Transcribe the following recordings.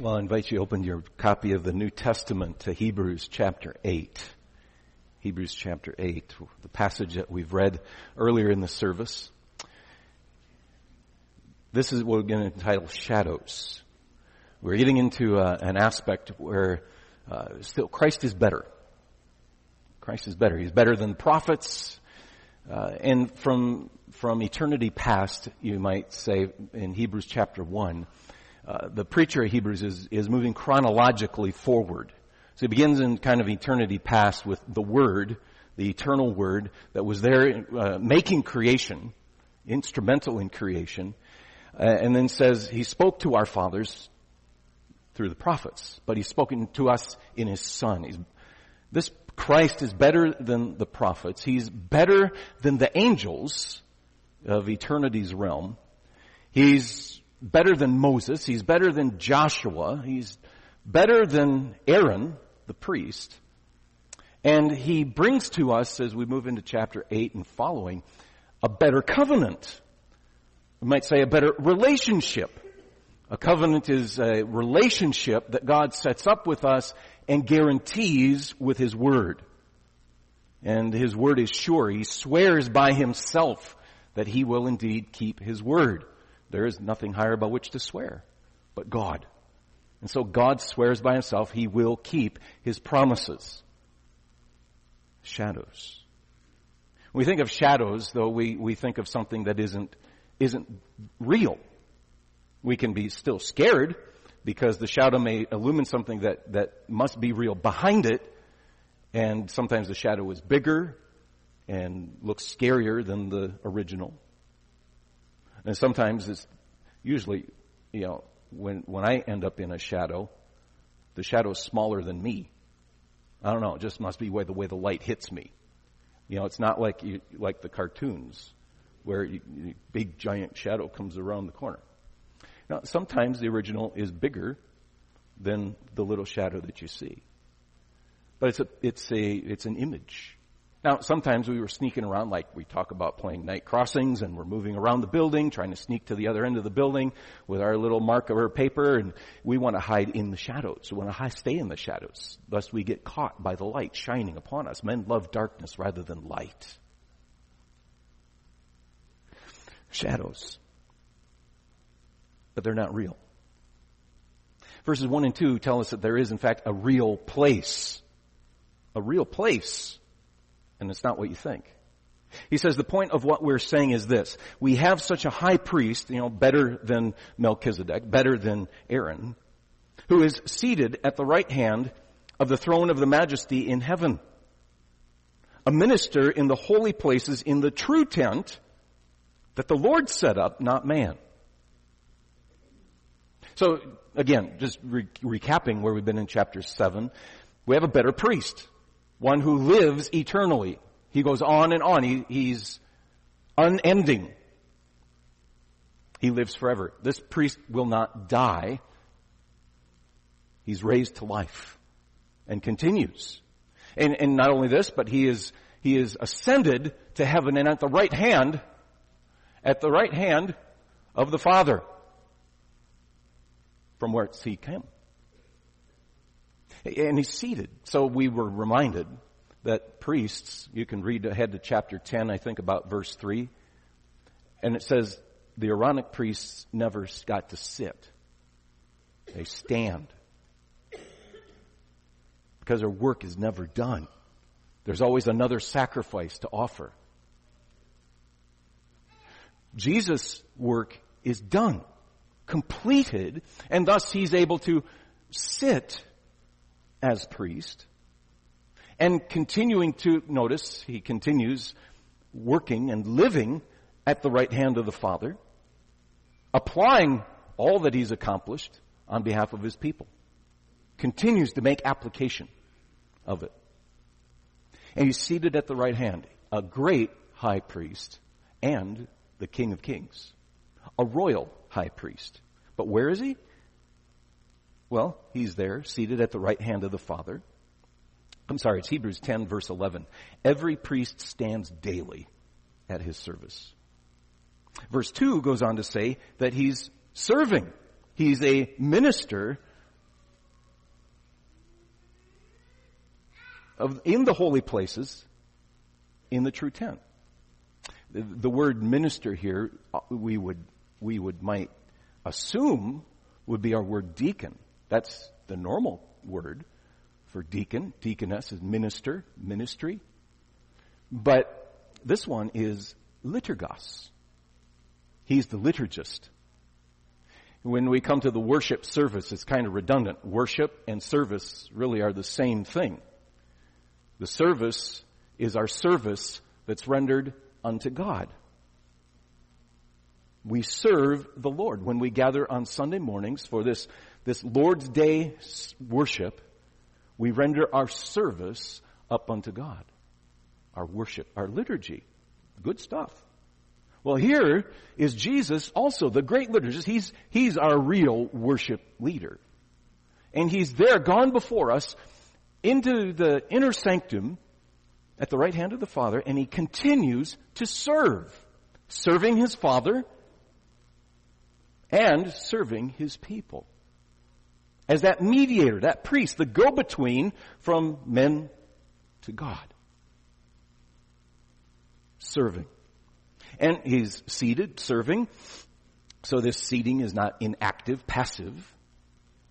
Well, I invite you to open your copy of the New Testament to Hebrews chapter 8. Hebrews chapter 8, the passage that we've read earlier in the service. This is what we're going to entitle Shadows. We're getting into uh, an aspect where uh, still Christ is better. Christ is better. He's better than the prophets. Uh, and from, from eternity past, you might say in Hebrews chapter 1, uh, the preacher of Hebrews is, is moving chronologically forward. So he begins in kind of eternity past with the Word, the eternal Word that was there uh, making creation, instrumental in creation, uh, and then says he spoke to our fathers through the prophets, but he's spoken to us in his Son. He's, this Christ is better than the prophets. He's better than the angels of eternity's realm. He's better than Moses. He's better than Joshua. He's better than Aaron, the priest. And he brings to us, as we move into chapter 8 and following, a better covenant. We might say a better relationship. A covenant is a relationship that God sets up with us and guarantees with His Word. And His Word is sure. He swears by Himself that He will indeed keep His Word. There is nothing higher by which to swear but God. And so God swears by himself he will keep his promises. Shadows. When we think of shadows, though, we, we think of something that isn't, isn't real. We can be still scared because the shadow may illumine something that, that must be real behind it. And sometimes the shadow is bigger and looks scarier than the original. And sometimes it's usually, you know, when, when I end up in a shadow, the shadow is smaller than me. I don't know. It just must be way the way the light hits me. You know, it's not like you, like the cartoons where you, you, big giant shadow comes around the corner. Now, sometimes the original is bigger than the little shadow that you see. But it's a, it's a, it's an image. Now, sometimes we were sneaking around, like we talk about playing night crossings, and we're moving around the building, trying to sneak to the other end of the building with our little marker paper, and we want to hide in the shadows. We want to stay in the shadows, lest we get caught by the light shining upon us. Men love darkness rather than light. Shadows. But they're not real. Verses 1 and 2 tell us that there is, in fact, a real place. A real place and it's not what you think. He says the point of what we're saying is this. We have such a high priest, you know, better than Melchizedek, better than Aaron, who is seated at the right hand of the throne of the majesty in heaven. A minister in the holy places in the true tent that the Lord set up, not man. So again, just re- recapping where we've been in chapter 7, we have a better priest one who lives eternally. He goes on and on. He, he's unending. He lives forever. This priest will not die. He's raised to life and continues. And, and not only this, but he is, he is ascended to heaven and at the right hand, at the right hand of the Father from where he came. And he's seated. So we were reminded that priests, you can read ahead to chapter 10, I think about verse 3, and it says the Aaronic priests never got to sit. They stand. Because their work is never done. There's always another sacrifice to offer. Jesus' work is done, completed, and thus he's able to sit as priest and continuing to notice, he continues working and living at the right hand of the Father, applying all that he's accomplished on behalf of his people. Continues to make application of it. And he's seated at the right hand, a great high priest and the King of Kings, a royal high priest. But where is he? Well, he's there, seated at the right hand of the Father. I'm sorry, it's Hebrews 10, verse 11. Every priest stands daily at his service. Verse 2 goes on to say that he's serving, he's a minister of, in the holy places in the true tent. The, the word minister here, uh, we would, we would might assume would be our word deacon. That's the normal word for deacon. Deaconess is minister, ministry. But this one is liturgos. He's the liturgist. When we come to the worship service, it's kind of redundant. Worship and service really are the same thing. The service is our service that's rendered unto God. We serve the Lord. When we gather on Sunday mornings for this, this Lord's Day worship, we render our service up unto God. Our worship, our liturgy. Good stuff. Well, here is Jesus also, the great liturgist. He's, he's our real worship leader. And he's there, gone before us, into the inner sanctum at the right hand of the Father, and he continues to serve. Serving his Father and serving his people. As that mediator, that priest, the go-between from men to God. Serving. And he's seated, serving. So this seating is not inactive, passive.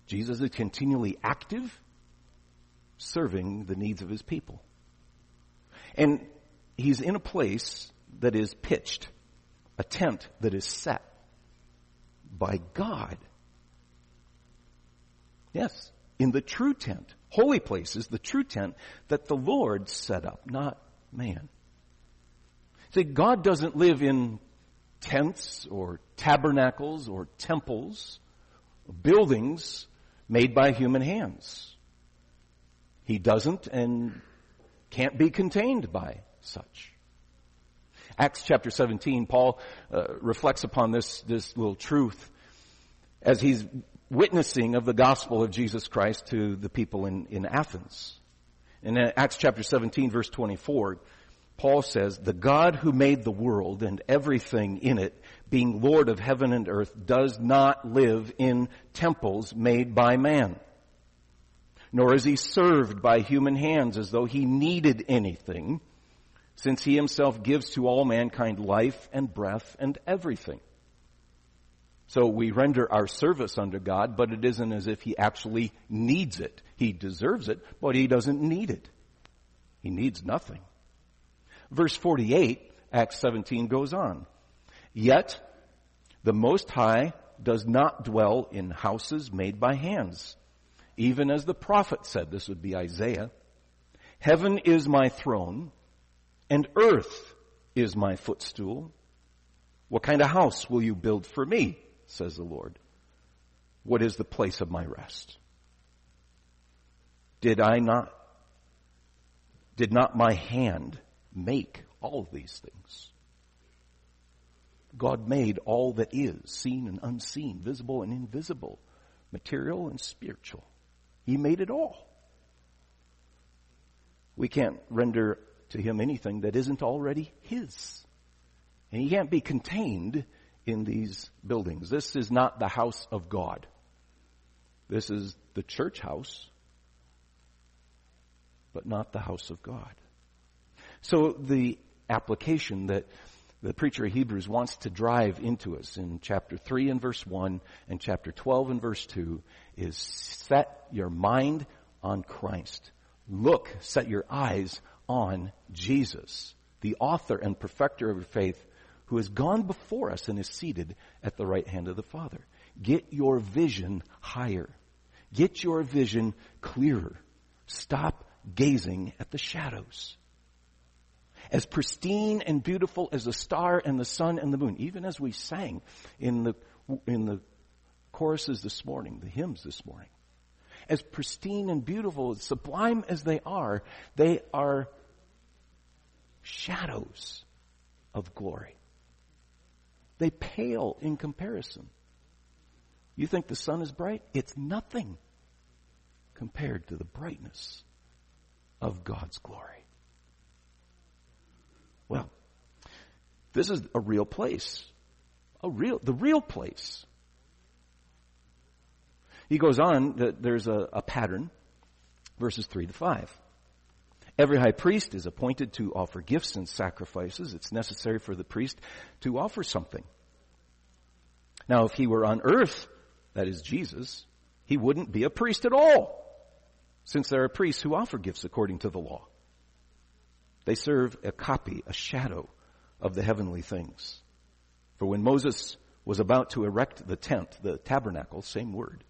Jesus is continually active, serving the needs of his people. And he's in a place that is pitched, a tent that is set by God. Yes, in the true tent, holy places, the true tent that the Lord set up, not man. See, God doesn't live in tents or tabernacles or temples, buildings made by human hands. He doesn't and can't be contained by such. Acts chapter 17, Paul uh, reflects upon this, this little truth as he's witnessing of the gospel of Jesus Christ to the people in, in Athens. In Acts chapter 17 verse 24, Paul says, the God who made the world and everything in it, being Lord of heaven and earth, does not live in temples made by man. Nor is he served by human hands as though he needed anything, since he himself gives to all mankind life and breath and everything. So we render our service unto God, but it isn't as if he actually needs it. He deserves it, but he doesn't need it. He needs nothing. Verse 48, Acts 17 goes on. Yet, the Most High does not dwell in houses made by hands. Even as the prophet said, this would be Isaiah, Heaven is my throne, and earth is my footstool. What kind of house will you build for me? Says the Lord. What is the place of my rest? Did I not, did not my hand make all of these things. God made all that is, seen and unseen, visible and invisible, material and spiritual. He made it all. We can't render to Him anything that isn't already His. And He can't be contained in these buildings. This is not the house of God. This is the church house, but not the house of God. So the application that the preacher of Hebrews wants to drive into us in chapter 3 and verse 1 and chapter 12 and verse 2 is set your mind on Christ. Look, set your eyes on Jesus, the author and perfecter of your faith, who has gone before us and is seated at the right hand of the Father. Get your vision higher. Get your vision clearer. Stop gazing at the shadows as pristine and beautiful as the star and the sun and the moon, even as we sang in the, in the choruses this morning, the hymns this morning. As pristine and beautiful, as sublime as they are, they are shadows of glory. They pale in comparison. You think the sun is bright? It's nothing compared to the brightness of God's glory. Well, this is a real place. A real, the real place. He goes on that there's a, a pattern, verses 3 to 5. Every high priest is appointed to offer gifts and sacrifices. It's necessary for the priest to offer something. Now, if he were on earth, that is Jesus, he wouldn't be a priest at all, since there are priests who offer gifts according to the law. They serve a copy, a shadow of the heavenly things. For when Moses was about to erect the tent, the tabernacle, same word,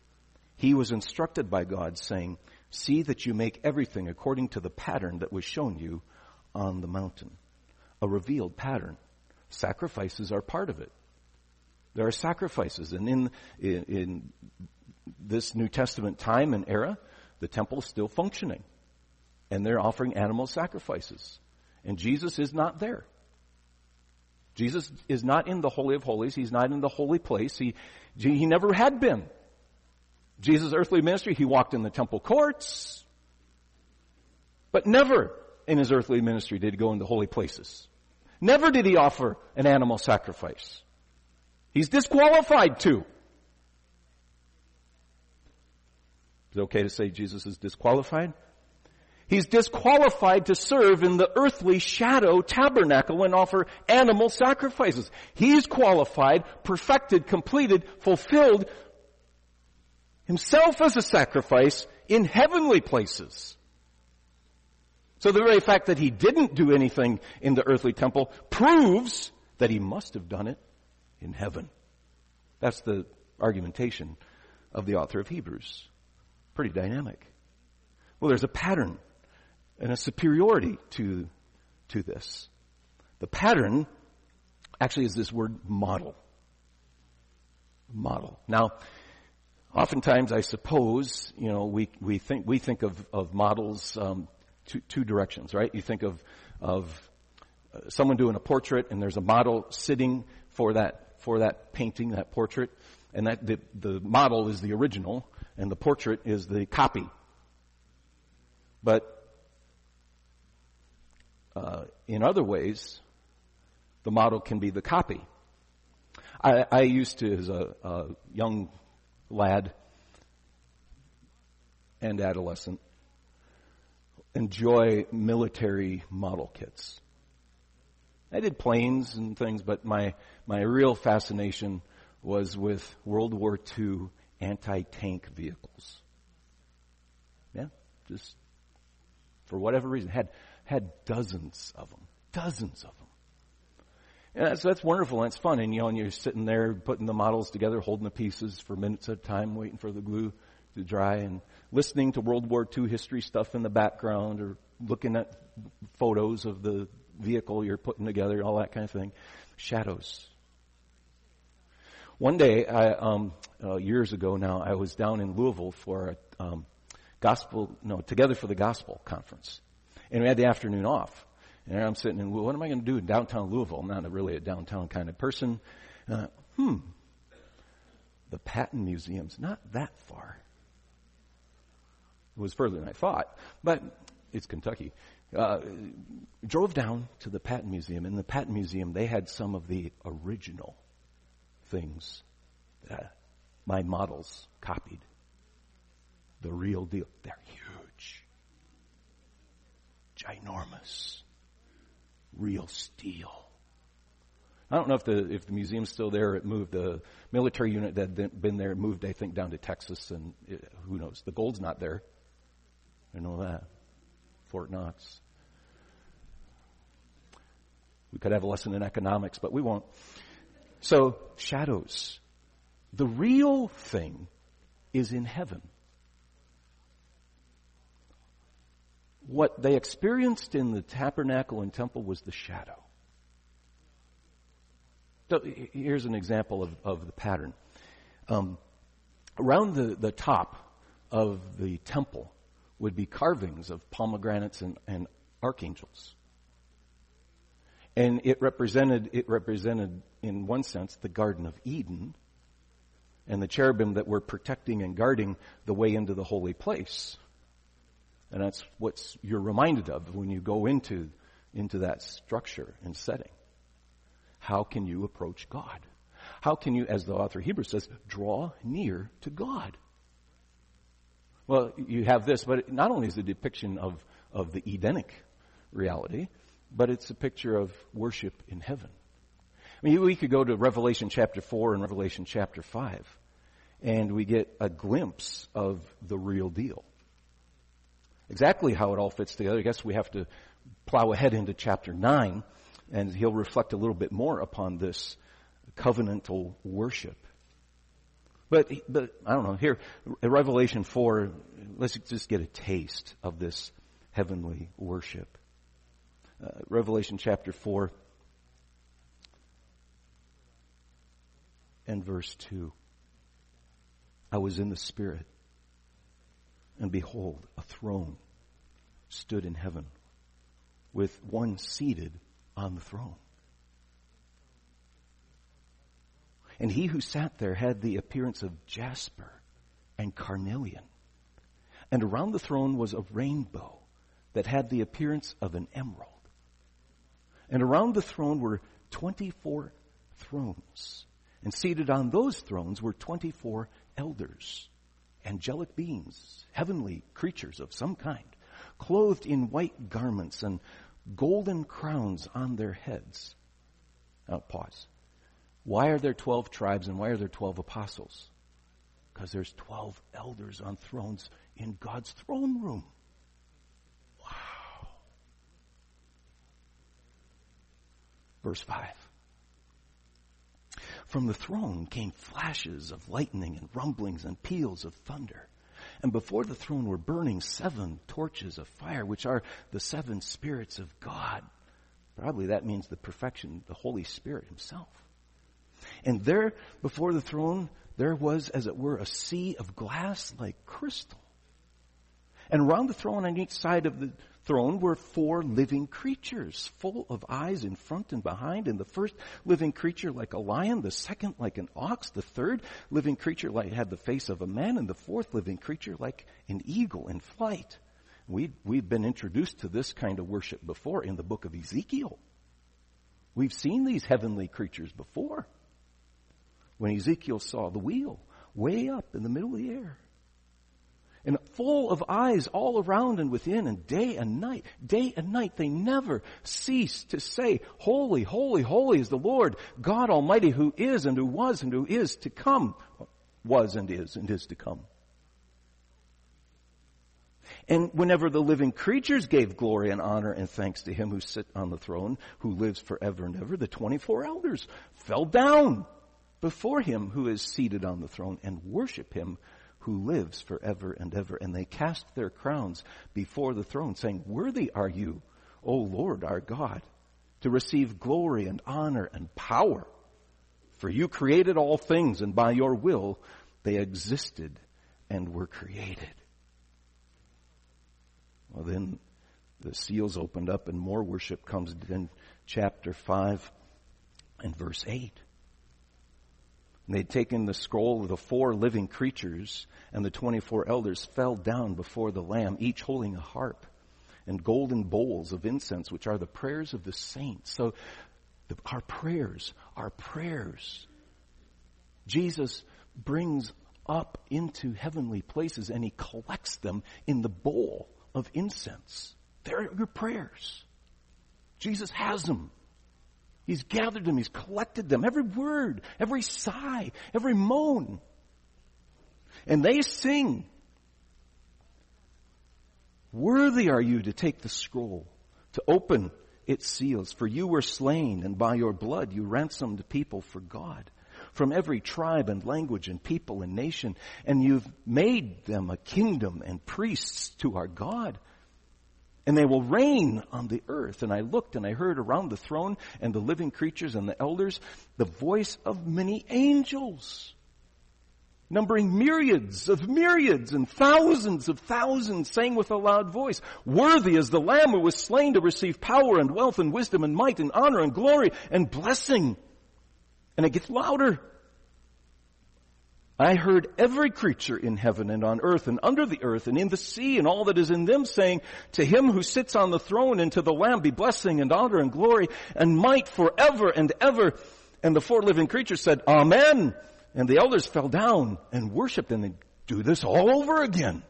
he was instructed by God saying, see that you make everything according to the pattern that was shown you on the mountain. A revealed pattern. Sacrifices are part of it. There are sacrifices and in, in, in this New Testament time and era, the temple is still functioning and they're offering animal sacrifices. And Jesus is not there. Jesus is not in the Holy of Holies. He's not in the holy place. He, he never had been. Jesus' earthly ministry, he walked in the temple courts, but never in his earthly ministry did he go into holy places. Never did he offer an animal sacrifice. He's disqualified to. Is it okay to say Jesus is disqualified? He's disqualified to serve in the earthly shadow tabernacle and offer animal sacrifices. He's qualified, perfected, completed, fulfilled himself as a sacrifice in heavenly places. So the very fact that he didn't do anything in the earthly temple proves that he must have done it in heaven. That's the argumentation of the author of Hebrews. Pretty dynamic. Well, there's a pattern and a superiority to, to this. The pattern actually is this word model. Model. Now, oftentimes I suppose, you know, we, we think, we think of, of models, um, two, two directions, right? You think of, of uh, someone doing a portrait and there's a model sitting for that, for that painting, that portrait, and that, the, the model is the original and the portrait is the copy. But uh, in other ways, the model can be the copy. I, I used to, as a, a young lad and adolescent, enjoy military model kits. I did planes and things, but my, my real fascination was with World War II anti-tank vehicles. Yeah, just for whatever reason. Had had dozens of them. Dozens of them. And that's, that's wonderful and it's fun. And you know, and you're sitting there putting the models together, holding the pieces for minutes at a time, waiting for the glue to dry and listening to World War II history stuff in the background or looking at photos of the vehicle you're putting together, all that kind of thing. Shadows. One day, I, um, uh, years ago now, I was down in Louisville for a um, gospel, no, Together for the Gospel conference. And we had the afternoon off. And I'm sitting in, what am I going to do in downtown Louisville? I'm not really a downtown kind of person. Uh, hmm. The Patton Museum's not that far. It was further than I thought, but it's Kentucky. Uh, drove down to the Patton Museum. In the Patton Museum, they had some of the original things that my models copied. The real deal. They're huge ginormous, real steel. I don't know if the if the museum's still there. It moved the military unit that had been there moved, I think, down to Texas, and it, who knows? The gold's not there. I know that. Fort Knox. We could have a lesson in economics, but we won't. So shadows. The real thing is in heaven. What they experienced in the tabernacle and temple was the shadow. So here's an example of, of the pattern. Um, around the, the top of the temple would be carvings of pomegranates and, and archangels. And it represented, it represented, in one sense, the Garden of Eden and the cherubim that were protecting and guarding the way into the holy place. And that's what you're reminded of when you go into, into that structure and setting. How can you approach God? How can you, as the author of Hebrews says, draw near to God? Well, you have this, but not only is a depiction of, of the Edenic reality, but it's a picture of worship in heaven. I mean, we could go to Revelation chapter 4 and Revelation chapter 5, and we get a glimpse of the real deal. Exactly how it all fits together, I guess we have to plow ahead into chapter 9, and he'll reflect a little bit more upon this covenantal worship. But, but I don't know, here, Revelation 4, let's just get a taste of this heavenly worship. Uh, Revelation chapter 4 and verse 2. I was in the Spirit, and behold, a throne stood in heaven with one seated on the throne. And he who sat there had the appearance of jasper and carnelian. And around the throne was a rainbow that had the appearance of an emerald. And around the throne were 24 thrones. And seated on those thrones were 24 elders, angelic beings, heavenly creatures of some kind, clothed in white garments and golden crowns on their heads. Now, pause. Why are there 12 tribes and why are there 12 apostles? Because there's 12 elders on thrones in God's throne room. Wow. Verse 5. From the throne came flashes of lightning and rumblings and peals of thunder. And before the throne were burning seven torches of fire, which are the seven spirits of God. Probably that means the perfection, the Holy Spirit Himself. And there, before the throne, there was, as it were, a sea of glass like crystal. And around the throne on each side of the throne were four living creatures, full of eyes in front and behind. And the first living creature like a lion, the second like an ox, the third living creature like had the face of a man, and the fourth living creature like an eagle in flight. We, we've been introduced to this kind of worship before in the book of Ezekiel. We've seen these heavenly creatures before when Ezekiel saw the wheel way up in the middle of the air. And full of eyes all around and within, and day and night, day and night, they never cease to say, Holy, holy, holy is the Lord, God Almighty, who is and who was and who is to come, was and is and is to come. And whenever the living creatures gave glory and honor and thanks to him who sits on the throne, who lives forever and ever, the 24 elders fell down before him who is seated on the throne and worship him who lives forever and ever. And they cast their crowns before the throne, saying, Worthy are you, O Lord our God, to receive glory and honor and power. For you created all things, and by your will they existed and were created. Well, then the seals opened up, and more worship comes in chapter 5 and verse 8. And they'd taken the scroll of the four living creatures, and the 24 elders fell down before the Lamb, each holding a harp and golden bowls of incense, which are the prayers of the saints. So the, our prayers, our prayers, Jesus brings up into heavenly places and he collects them in the bowl of incense. They're your prayers. Jesus has them. He's gathered them. He's collected them. Every word, every sigh, every moan. And they sing. Worthy are you to take the scroll, to open its seals. For you were slain, and by your blood you ransomed people for God from every tribe and language and people and nation, and you've made them a kingdom and priests to our God and they will reign on the earth. And I looked and I heard around the throne and the living creatures and the elders the voice of many angels, numbering myriads of myriads and thousands of thousands, saying with a loud voice, Worthy is the Lamb who was slain to receive power and wealth and wisdom and might and honor and glory and blessing. And it gets louder. I heard every creature in heaven and on earth and under the earth and in the sea and all that is in them saying, to him who sits on the throne and to the Lamb be blessing and honor and glory and might forever and ever. And the four living creatures said, Amen. And the elders fell down and worshiped and they do this all over again.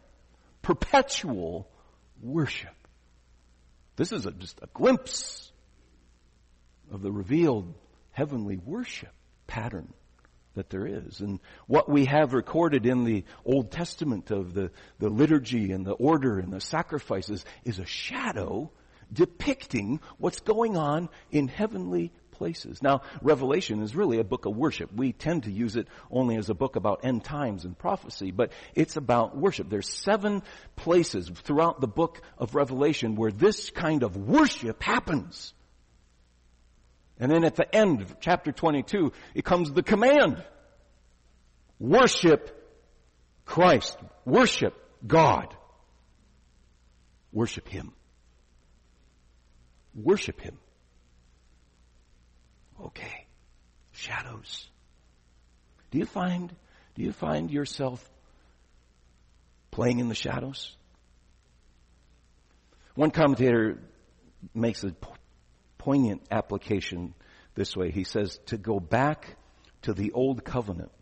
Perpetual worship. This is a, just a glimpse of the revealed heavenly worship pattern that there is. And what we have recorded in the Old Testament of the, the liturgy and the order and the sacrifices is a shadow depicting what's going on in heavenly places. Now, Revelation is really a book of worship. We tend to use it only as a book about end times and prophecy, but it's about worship. There's seven places throughout the book of Revelation where this kind of worship happens. And then at the end of chapter 22, it comes the command. Worship Christ. Worship God. Worship Him. Worship Him. Okay. Shadows. Do you find, do you find yourself playing in the shadows? One commentator makes a poignant application this way. He says, to go back to the old covenant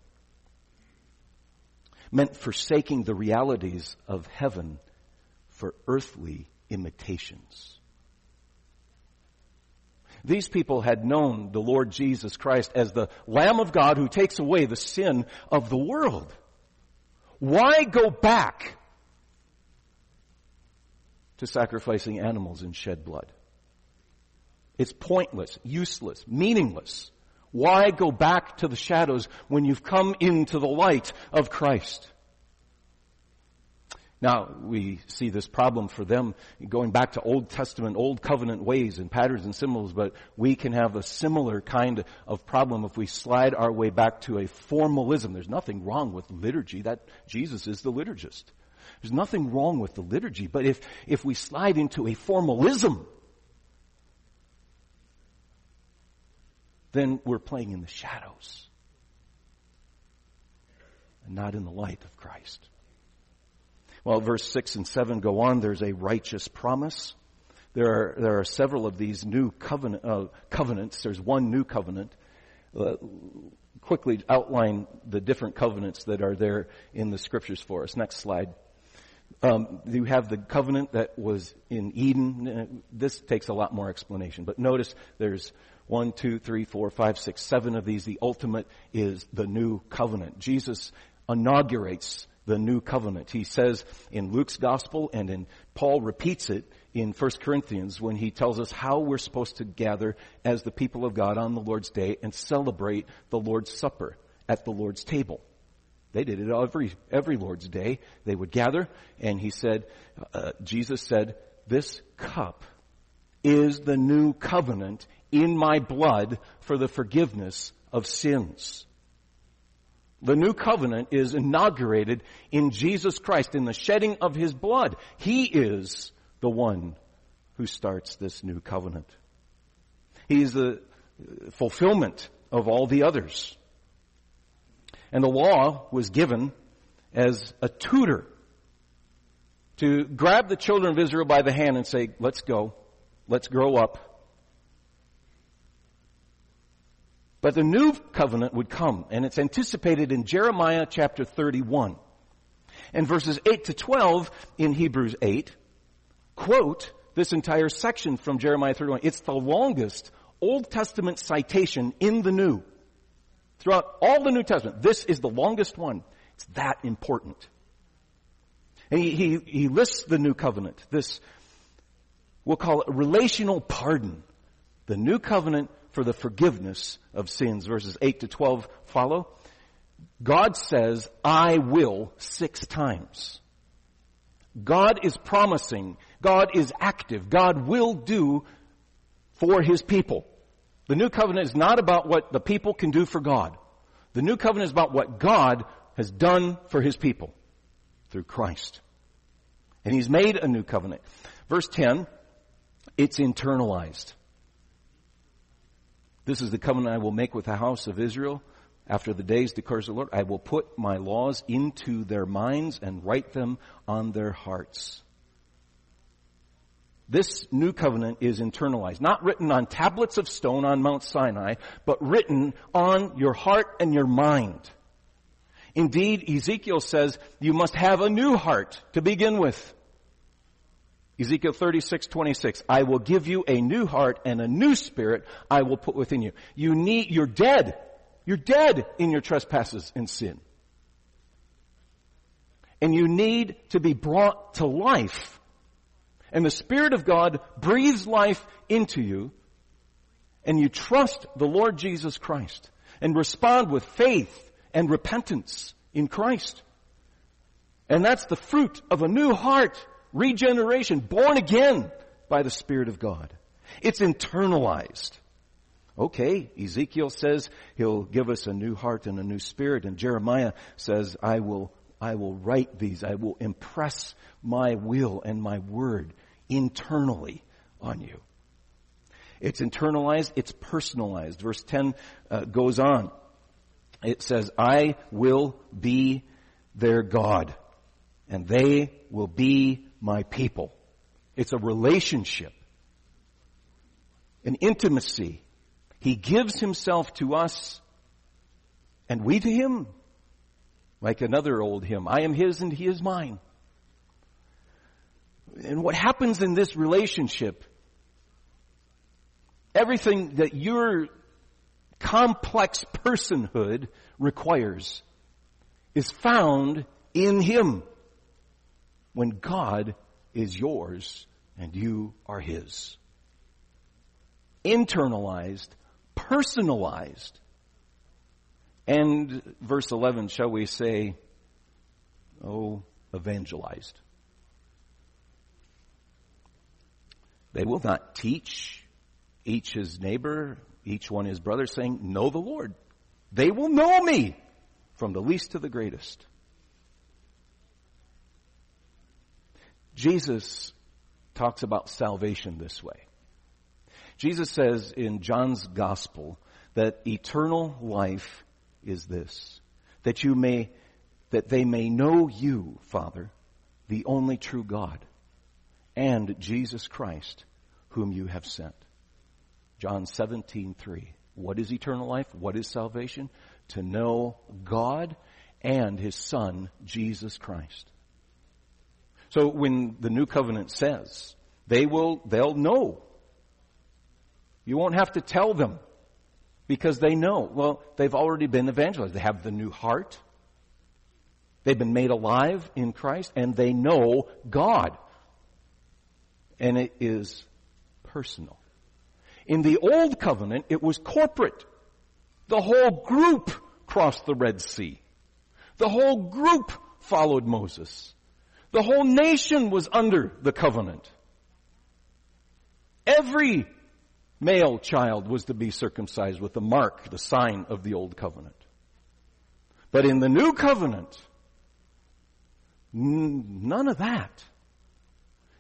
meant forsaking the realities of heaven for earthly imitations. These people had known the Lord Jesus Christ as the Lamb of God who takes away the sin of the world. Why go back to sacrificing animals and shed blood? It's pointless, useless, meaningless. Why go back to the shadows when you've come into the light of Christ? Now, we see this problem for them going back to Old Testament, Old Covenant ways and patterns and symbols, but we can have a similar kind of problem if we slide our way back to a formalism. There's nothing wrong with liturgy. That Jesus is the liturgist. There's nothing wrong with the liturgy, but if, if we slide into a formalism, then we're playing in the shadows and not in the light of Christ. Well, verse 6 and 7 go on. There's a righteous promise. There are, there are several of these new covenant, uh, covenants. There's one new covenant. Uh, quickly outline the different covenants that are there in the scriptures for us. Next slide. Um, you have the covenant that was in Eden. This takes a lot more explanation, but notice there's one, two, three, four, five, six, seven of these. The ultimate is the new covenant. Jesus inaugurates the new covenant. He says in Luke's gospel and in Paul repeats it in 1 Corinthians when he tells us how we're supposed to gather as the people of God on the Lord's day and celebrate the Lord's supper at the Lord's table. They did it every, every Lord's day. They would gather and he said, uh, Jesus said, this cup is the new covenant in my blood for the forgiveness of sins. The new covenant is inaugurated in Jesus Christ, in the shedding of His blood. He is the one who starts this new covenant. He is the fulfillment of all the others. And the law was given as a tutor to grab the children of Israel by the hand and say, let's go, let's grow up, But the new covenant would come, and it's anticipated in Jeremiah chapter 31. And verses 8 to 12 in Hebrews 8 quote this entire section from Jeremiah 31. It's the longest Old Testament citation in the New. Throughout all the New Testament, this is the longest one. It's that important. And he, he, he lists the new covenant, this, we'll call it relational pardon. The new covenant for the forgiveness of sins. Verses 8 to 12 follow. God says, I will six times. God is promising. God is active. God will do for His people. The new covenant is not about what the people can do for God. The new covenant is about what God has done for His people through Christ. And He's made a new covenant. Verse 10, it's internalized. This is the covenant I will make with the house of Israel. After the days, declares the Lord, I will put my laws into their minds and write them on their hearts. This new covenant is internalized, not written on tablets of stone on Mount Sinai, but written on your heart and your mind. Indeed, Ezekiel says you must have a new heart to begin with. Ezekiel 36, 26. I will give you a new heart and a new spirit I will put within you. You need, you're dead. You're dead in your trespasses and sin. And you need to be brought to life. And the Spirit of God breathes life into you. And you trust the Lord Jesus Christ and respond with faith and repentance in Christ. And that's the fruit of a new heart regeneration, born again by the Spirit of God. It's internalized. Okay, Ezekiel says he'll give us a new heart and a new spirit, and Jeremiah says, I will, I will write these, I will impress my will and my word internally on you. It's internalized, it's personalized. Verse 10 uh, goes on. It says, I will be their God, and they will be my people. It's a relationship, an intimacy. He gives himself to us and we to him. Like another old hymn, I am his and he is mine. And what happens in this relationship, everything that your complex personhood requires is found in him when God is yours and you are His. Internalized, personalized. And verse 11, shall we say, oh, evangelized. They will not teach each his neighbor, each one his brother, saying, Know the Lord. They will know me from the least to the greatest. Jesus talks about salvation this way. Jesus says in John's gospel that eternal life is this, that you may, that they may know you, Father, the only true God, and Jesus Christ, whom you have sent. John 17, 3. What is eternal life? What is salvation? To know God and His Son, Jesus Christ. So when the new covenant says, they will, they'll know. You won't have to tell them because they know. Well, they've already been evangelized. They have the new heart. They've been made alive in Christ and they know God. And it is personal. In the old covenant, it was corporate. The whole group crossed the Red Sea. The whole group followed Moses. The whole nation was under the covenant. Every male child was to be circumcised with the mark, the sign of the old covenant. But in the new covenant, none of that.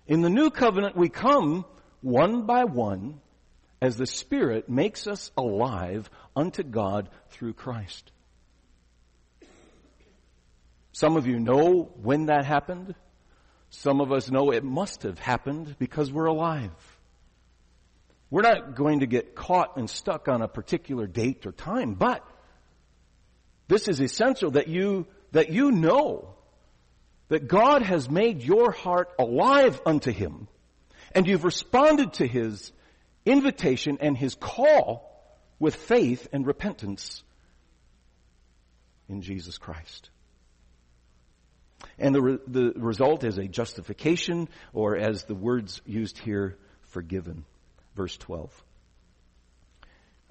In the new covenant, we come one by one as the Spirit makes us alive unto God through Christ. Some of you know when that happened. Some of us know it must have happened because we're alive. We're not going to get caught and stuck on a particular date or time, but this is essential that you, that you know that God has made your heart alive unto Him and you've responded to His invitation and His call with faith and repentance in Jesus Christ. And the, re- the result is a justification, or as the words used here, forgiven. Verse 12.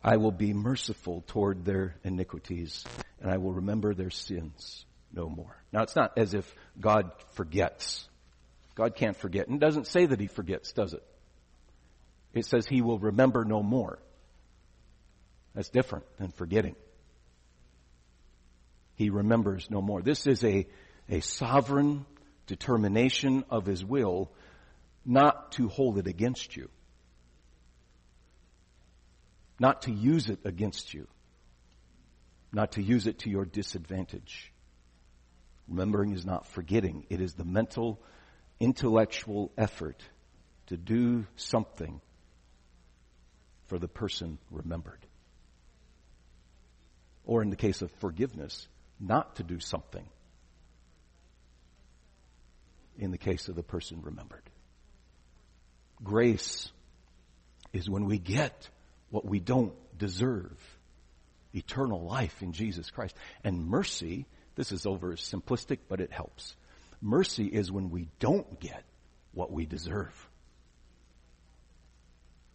I will be merciful toward their iniquities, and I will remember their sins no more. Now, it's not as if God forgets. God can't forget. And doesn't say that he forgets, does it? It says he will remember no more. That's different than forgetting. He remembers no more. This is a a sovereign determination of his will not to hold it against you, not to use it against you, not to use it to your disadvantage. Remembering is not forgetting. It is the mental, intellectual effort to do something for the person remembered. Or in the case of forgiveness, not to do something in the case of the person remembered. Grace is when we get what we don't deserve. Eternal life in Jesus Christ. And mercy, this is over simplistic, but it helps. Mercy is when we don't get what we deserve.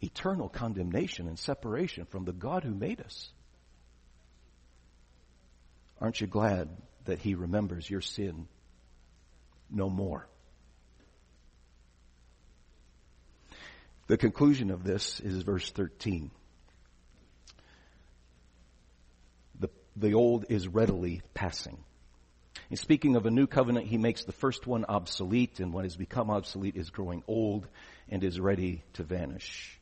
Eternal condemnation and separation from the God who made us. Aren't you glad that He remembers your sin no more? The conclusion of this is verse 13. The, the old is readily passing. And speaking of a new covenant, he makes the first one obsolete, and what has become obsolete is growing old and is ready to vanish.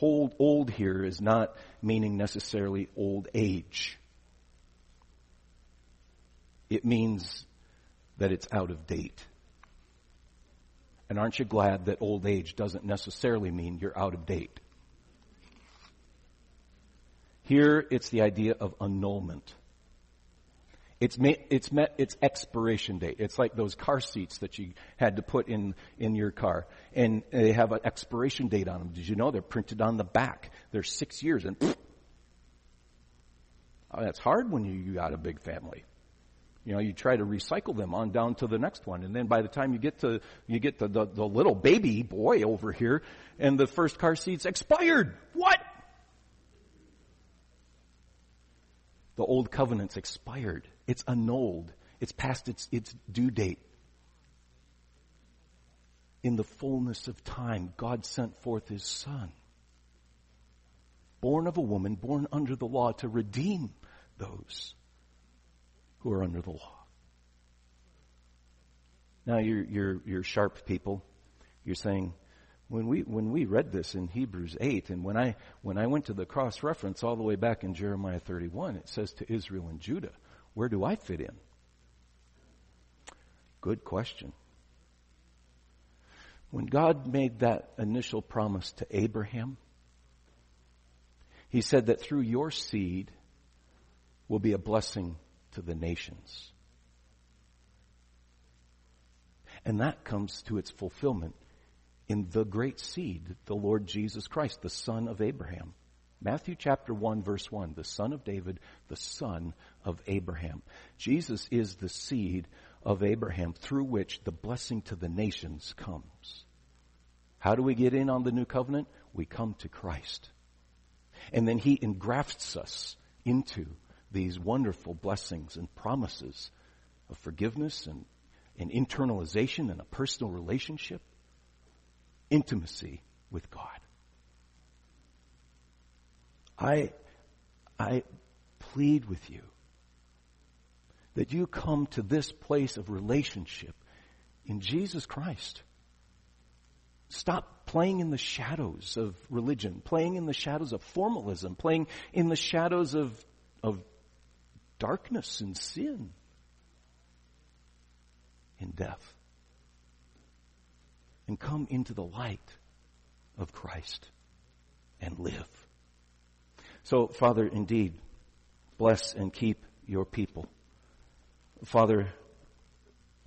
Old here is not meaning necessarily old age. It means that it's out of date. And aren't you glad that old age doesn't necessarily mean you're out of date? Here, it's the idea of annulment. It's met, it's met its expiration date. It's like those car seats that you had to put in, in your car. And they have an expiration date on them. Did you know they're printed on the back? They're six years and oh, that's hard when you, you got a big family. You know, you try to recycle them on down to the next one. And then by the time you get to, you get to the, the little baby boy over here and the first car seat's expired. What? The old covenant's expired. It's annulled. It's past its, its due date. In the fullness of time, God sent forth His Son, born of a woman, born under the law, to redeem those who are under the law. Now you're, you're, you're sharp people. You're saying, when we, when we read this in Hebrews 8, and when I, when I went to the cross reference all the way back in Jeremiah 31, it says to Israel and Judah, where do I fit in? Good question. When God made that initial promise to Abraham, he said that through your seed will be a blessing to the nations. And that comes to its fulfillment in the great seed, the Lord Jesus Christ, the son of Abraham. Matthew chapter 1 verse 1, the son of David, the son of Abraham. Jesus is the seed of Abraham through which the blessing to the nations comes. How do we get in on the new covenant? We come to Christ. And then he engrafts us into these wonderful blessings and promises of forgiveness and, and internalization and a personal relationship, intimacy with God. I, I plead with you that you come to this place of relationship in Jesus Christ. Stop playing in the shadows of religion, playing in the shadows of formalism, playing in the shadows of, of darkness and sin and death. And come into the light of Christ and live. So, Father, indeed, bless and keep your people. Father,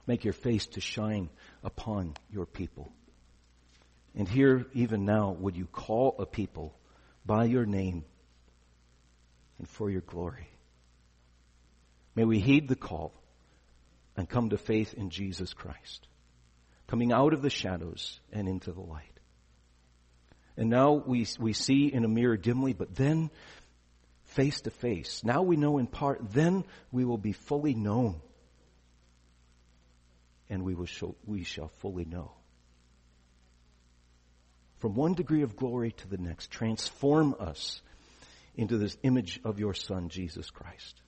make your face to shine upon your people. And here, even now, would you call a people by your name and for your glory? May we heed the call and come to faith in Jesus Christ, coming out of the shadows and into the light. And now we, we see in a mirror dimly, but then face to face. Now we know in part, then we will be fully known. And we, will show, we shall fully know. From one degree of glory to the next, transform us into this image of your Son, Jesus Christ.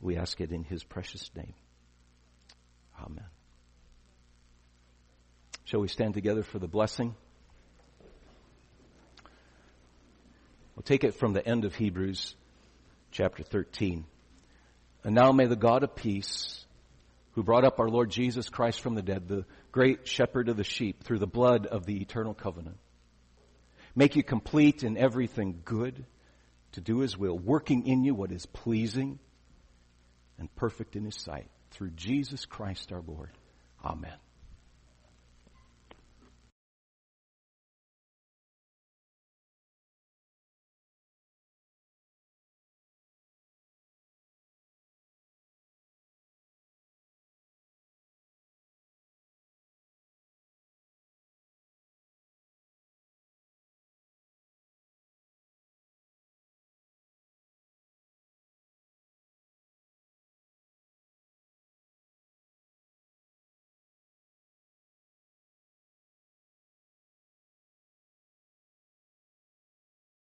We ask it in his precious name. Amen. Shall we stand together for the blessing? We'll take it from the end of Hebrews chapter 13. And now may the God of peace, who brought up our Lord Jesus Christ from the dead, the great shepherd of the sheep, through the blood of the eternal covenant, make you complete in everything good to do his will, working in you what is pleasing and perfect in his sight through Jesus Christ our Lord. Amen.